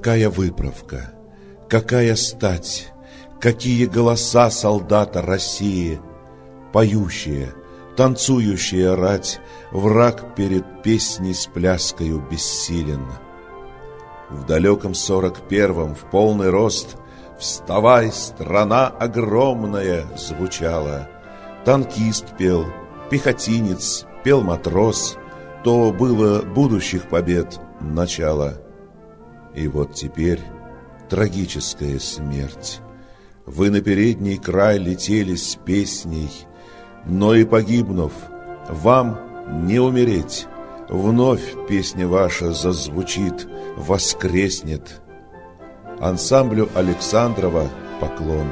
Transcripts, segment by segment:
Какая выправка, какая стать, какие голоса солдата России, поющие, танцующая рать, враг перед песней с пляскою бессилен. В далеком сорок первом в полный рост «Вставай, страна огромная!» звучало. Танкист пел, пехотинец, пел матрос. То было будущих побед начало. И вот теперь трагическая смерть. Вы на передний край летели с песней, но и погибнув, вам не умереть. Вновь песня ваша зазвучит, воскреснет. Ансамблю Александрова поклон.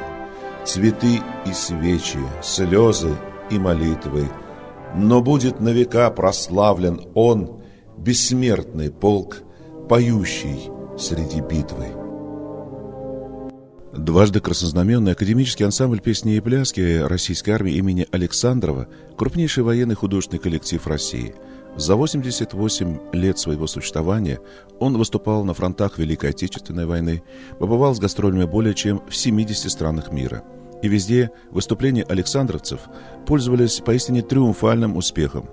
Цветы и свечи, слезы и молитвы. Но будет на века прославлен он, бессмертный полк, поющий среди битвы. Дважды краснознаменный академический ансамбль песни и пляски российской армии имени Александрова – крупнейший военный художественный коллектив России. За 88 лет своего существования он выступал на фронтах Великой Отечественной войны, побывал с гастролями более чем в 70 странах мира. И везде выступления александровцев пользовались поистине триумфальным успехом.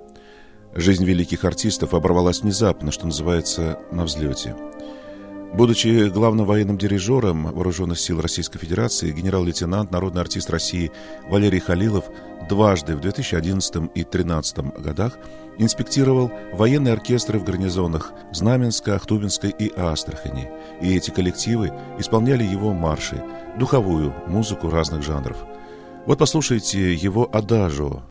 Жизнь великих артистов оборвалась внезапно, что называется, на взлете – Будучи главным военным дирижером Вооруженных сил Российской Федерации, генерал-лейтенант, народный артист России Валерий Халилов дважды в 2011 и 2013 годах инспектировал военные оркестры в гарнизонах Знаменска, Ахтубинской и Астрахани. И эти коллективы исполняли его марши, духовую музыку разных жанров. Вот послушайте его «Адажио»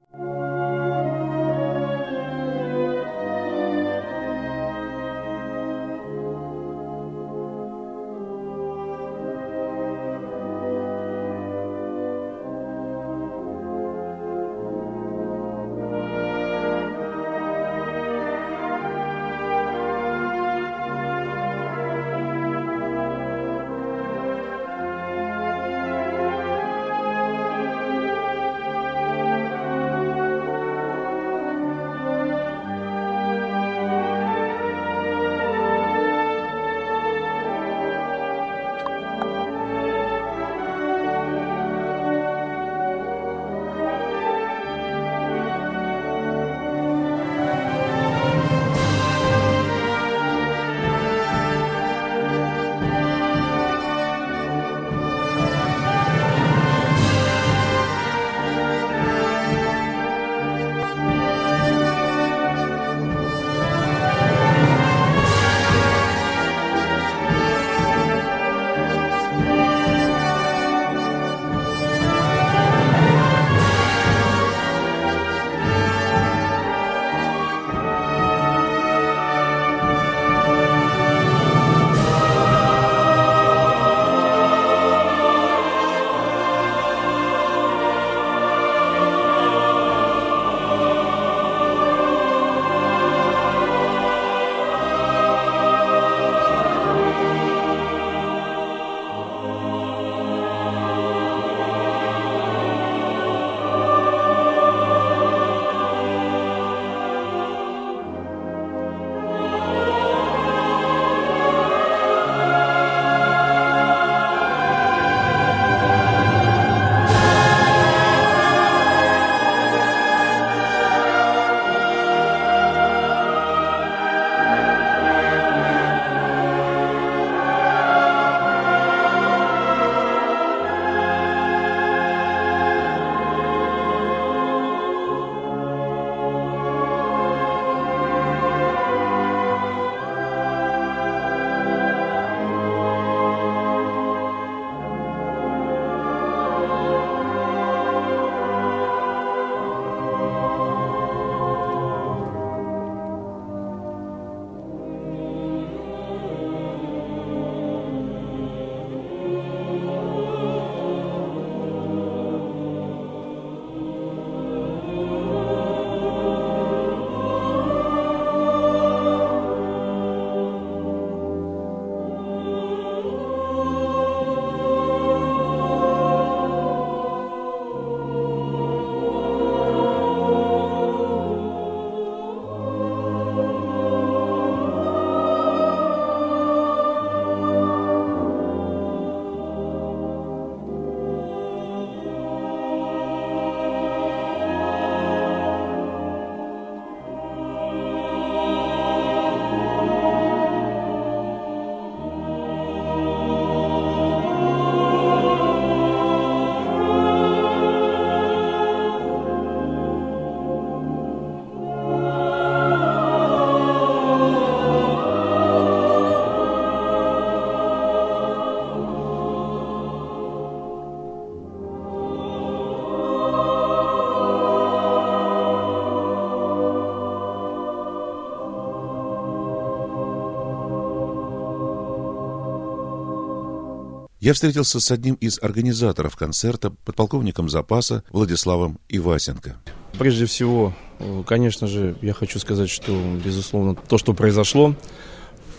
Я встретился с одним из организаторов концерта, подполковником запаса Владиславом Ивасенко. Прежде всего, э, конечно же, я хочу сказать, что, безусловно, то, что произошло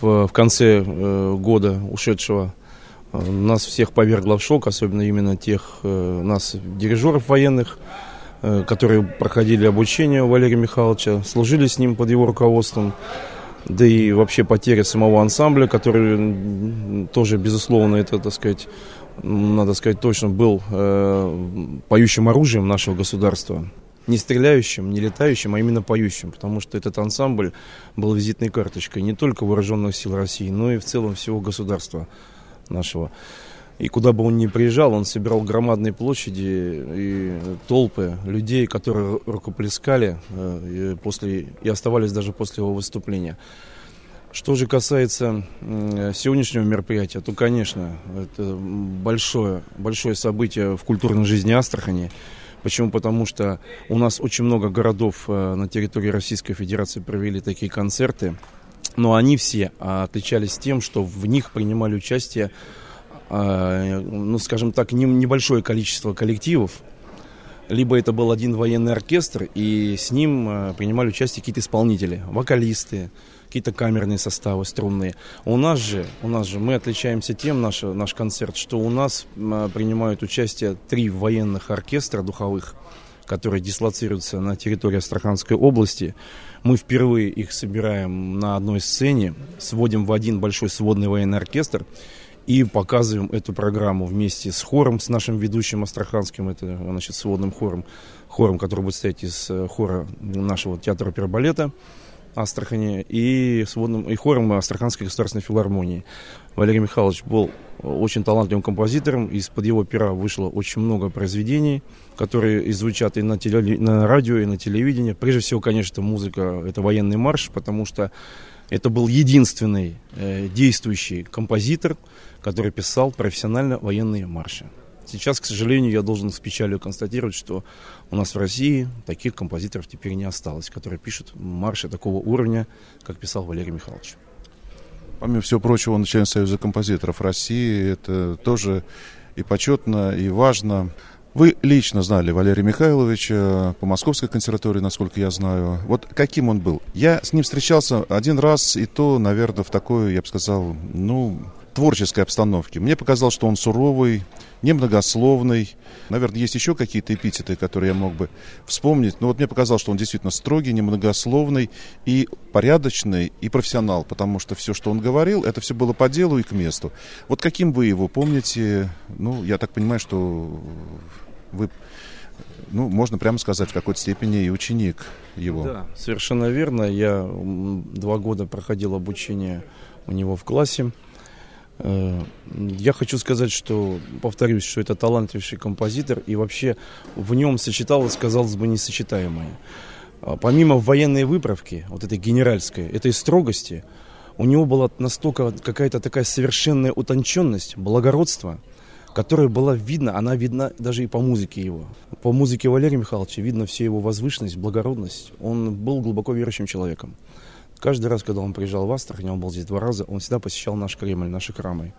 в, в конце э, года ушедшего, э, нас всех повергло в шок, особенно именно тех нас, дирижеров военных, которые проходили обучение у Валерия Михайловича, служили с ним под его руководством да и вообще потеря самого ансамбля, который тоже, безусловно, это, так сказать, надо сказать точно, был э, поющим оружием нашего государства. Не стреляющим, не летающим, а именно поющим, потому что этот ансамбль был визитной карточкой не только вооруженных сил России, но и в целом всего государства нашего. И куда бы он ни приезжал, он собирал громадные площади и толпы людей, которые рукоплескали э, и, после, и оставались даже после его выступления. Что же касается сегодняшнего мероприятия, то, конечно, это большое, большое событие в культурной жизни Астрахани. Почему? Потому что у нас очень много городов э, на территории Российской Федерации провели такие концерты, но они все отличались тем, что в них принимали участие ну, скажем так, небольшое количество коллективов, либо это был один военный оркестр, и с ним а, принимали участие какие-то исполнители, вокалисты, какие-то камерные составы, струнные. У нас же, у нас же мы отличаемся тем, наш, наш концерт, что у нас а, принимают участие три военных оркестра духовых, которые дислоцируются на территории Астраханской области. Мы впервые их собираем на одной сцене, сводим в один большой сводный военный оркестр и показываем эту программу вместе с хором, с нашим ведущим астраханским, это значит, сводным хором, хором, который будет стоять из э, хора нашего театра опербалета Астрахани и сводным и хором Астраханской государственной филармонии. Валерий Михайлович был очень талантливым композитором, из-под его пера вышло очень много произведений, которые звучат и на, теле, на радио, и на телевидении. Прежде всего, конечно, музыка, это военный марш, потому что это был единственный э, действующий композитор, который писал профессионально военные марши. Сейчас, к сожалению, я должен с печалью констатировать, что у нас в России таких композиторов теперь не осталось, которые пишут марши такого уровня, как писал Валерий Михайлович. Помимо всего прочего, начальник Союза композиторов России, это тоже и почетно, и важно. Вы лично знали Валерия Михайловича по Московской консерватории, насколько я знаю. Вот каким он был? Я с ним встречался один раз, и то, наверное, в такой, я бы сказал, ну, творческой обстановке. Мне показалось, что он суровый, немногословный. Наверное, есть еще какие-то эпитеты, которые я мог бы вспомнить. Но вот мне показалось, что он действительно строгий, немногословный и порядочный, и профессионал, потому что все, что он говорил, это все было по делу и к месту. Вот каким вы его помните? Ну, я так понимаю, что вы, ну, можно прямо сказать, в какой-то степени и ученик его. Да, совершенно верно. Я два года проходил обучение у него в классе. Э, я хочу сказать, что, повторюсь, что это талантливейший композитор, и вообще в нем сочеталось, казалось бы, несочетаемое. А помимо военной выправки, вот этой генеральской, этой строгости, у него была настолько какая-то такая совершенная утонченность, благородство – которая была видна, она видна даже и по музыке его. По музыке Валерия Михайловича видно все его возвышенность, благородность. Он был глубоко верующим человеком. Каждый раз, когда он приезжал в Астрахань, он был здесь два раза, он всегда посещал наш Кремль, наши храмы.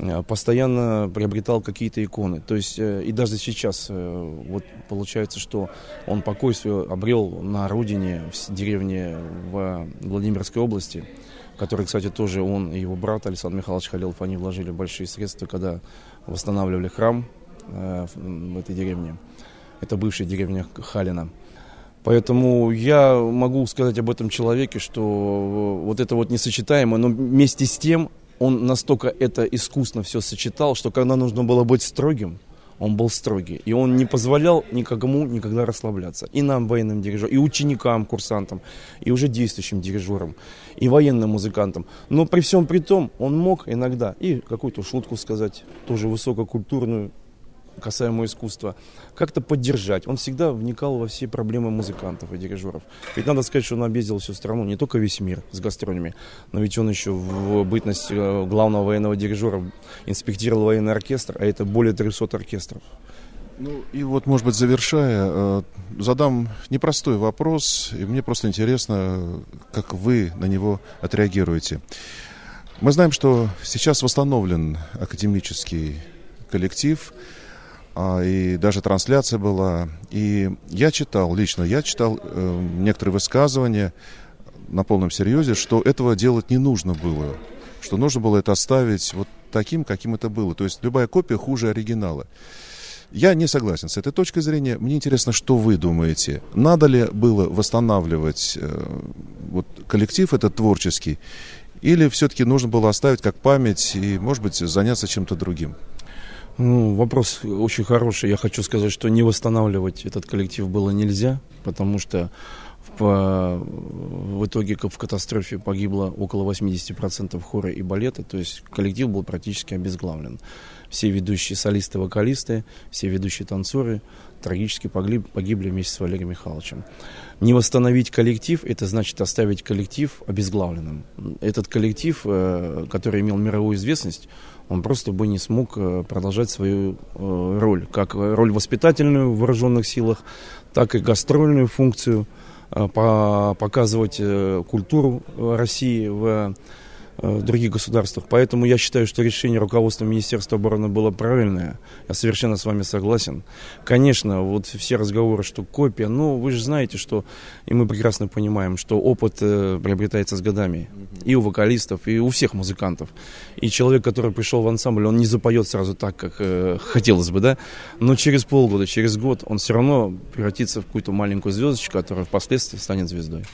Э, постоянно приобретал какие-то иконы. То есть э, и даже сейчас э, вот получается, что он покой свой обрел на родине, в деревне в Владимирской области, который, кстати, тоже он и его брат Александр Михайлович Халилов, они вложили большие средства, когда восстанавливали храм э, в этой деревне. Это бывшая деревня Халина. Поэтому я могу сказать об этом человеке, что вот это вот несочетаемое, но вместе с тем он настолько это искусно все сочетал, что когда нужно было быть строгим, он был строгий. И он не позволял никому никогда расслабляться. И нам, военным дирижерам, и ученикам, курсантам, и уже действующим дирижерам, и военным музыкантам. Но при всем при том, он мог иногда и какую-то шутку сказать, тоже высококультурную, касаемо искусства, как-то поддержать. Он всегда вникал во все проблемы музыкантов и дирижеров. Ведь надо сказать, что он объездил всю страну, не только весь мир с гастролями, но ведь он еще в бытность э, главного военного дирижера инспектировал военный оркестр, а это более 300 оркестров. Ну и вот, может быть, завершая, э, задам непростой вопрос, и мне просто интересно, как вы на него отреагируете. Мы знаем, что сейчас восстановлен академический коллектив, и даже трансляция была. И я читал, лично я читал э, некоторые высказывания на полном серьезе, что этого делать не нужно было, что нужно было это оставить вот таким, каким это было. То есть любая копия хуже оригинала. Я не согласен с этой точкой зрения. Мне интересно, что вы думаете. Надо ли было восстанавливать э, вот, коллектив этот творческий, или все-таки нужно было оставить как память и, может быть, заняться чем-то другим? Ну, вопрос очень хороший. Я хочу сказать, что не восстанавливать этот коллектив было нельзя, потому что в, в итоге в катастрофе погибло около 80% хора и балета, то есть коллектив был практически обезглавлен. Все ведущие солисты, вокалисты, все ведущие танцоры трагически погибли, погибли вместе с Валерием Михайловичем. Не восстановить коллектив, это значит оставить коллектив обезглавленным. Этот коллектив, э, который имел мировую известность, он просто бы не смог э, продолжать свою э, роль, как роль воспитательную в вооруженных силах, так и гастрольную функцию, э, показывать культуру России в Э, в других государствах. Поэтому я считаю, что решение руководства Министерства обороны было правильное. Я совершенно с вами согласен. Конечно, вот все разговоры, что копия, ну, вы же знаете, что, и мы прекрасно понимаем, что опыт э, приобретается с годами. И у вокалистов, и у всех музыкантов. И человек, который пришел в ансамбль, он не запоет сразу так, как э, хотелось бы, да? Но через полгода, через год он все равно превратится в какую-то маленькую звездочку, которая впоследствии станет звездой.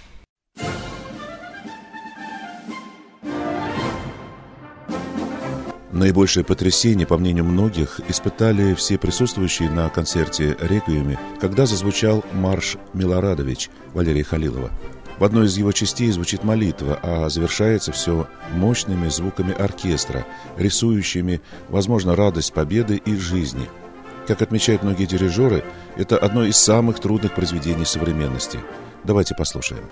Наибольшее потрясение, по мнению многих, испытали все присутствующие на концерте «Реквиеме», когда зазвучал марш «Милорадович» Валерия Халилова. В одной из его частей звучит молитва, а завершается все мощными звуками оркестра, рисующими, возможно, радость победы и жизни. Как отмечают многие дирижеры, это одно из самых трудных произведений современности. Давайте послушаем.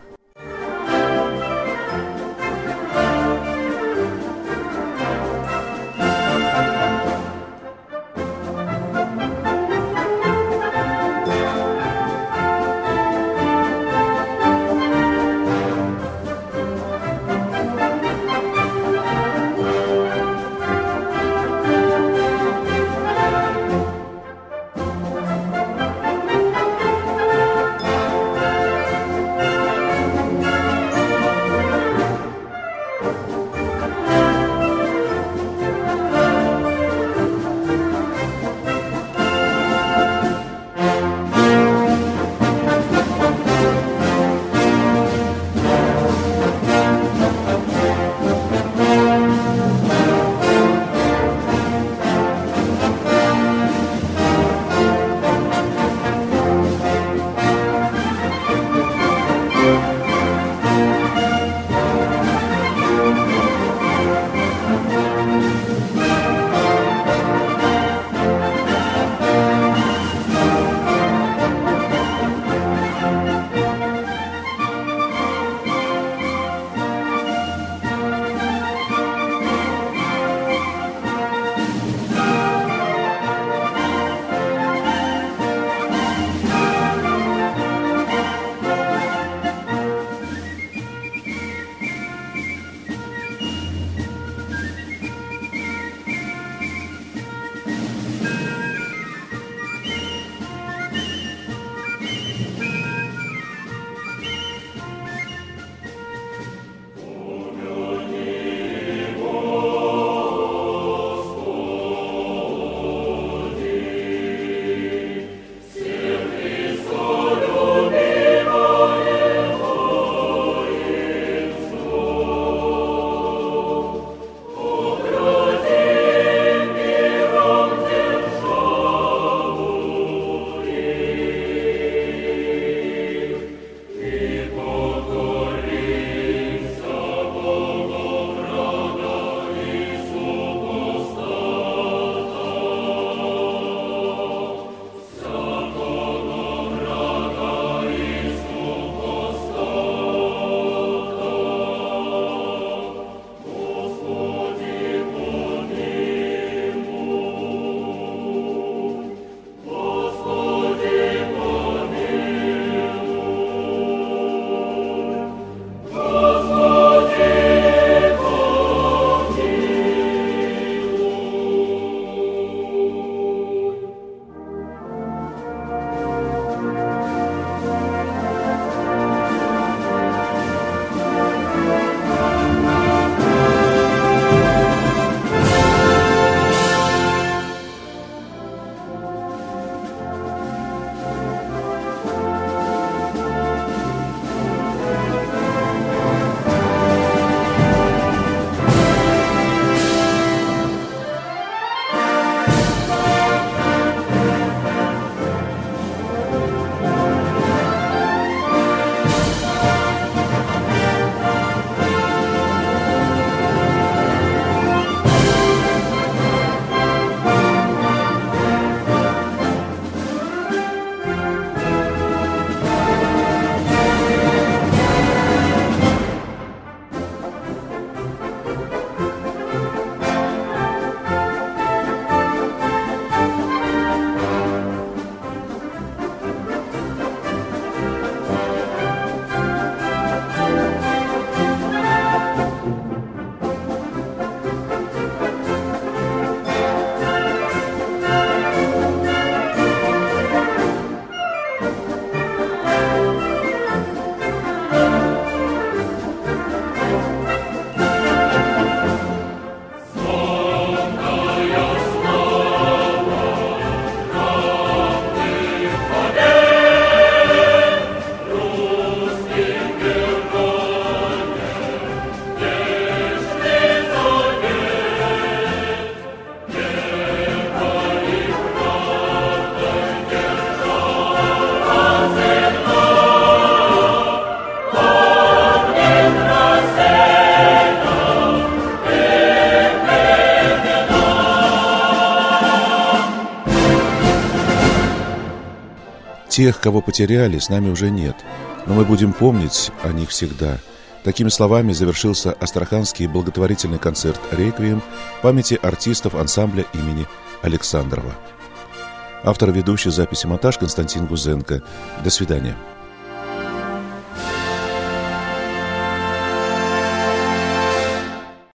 Тех, кого потеряли, с нами уже нет, но мы будем помнить о них всегда. Такими словами завершился Астраханский благотворительный концерт «Реквием» в памяти артистов ансамбля имени Александрова. Автор ведущий записи монтаж Константин Гузенко. До свидания.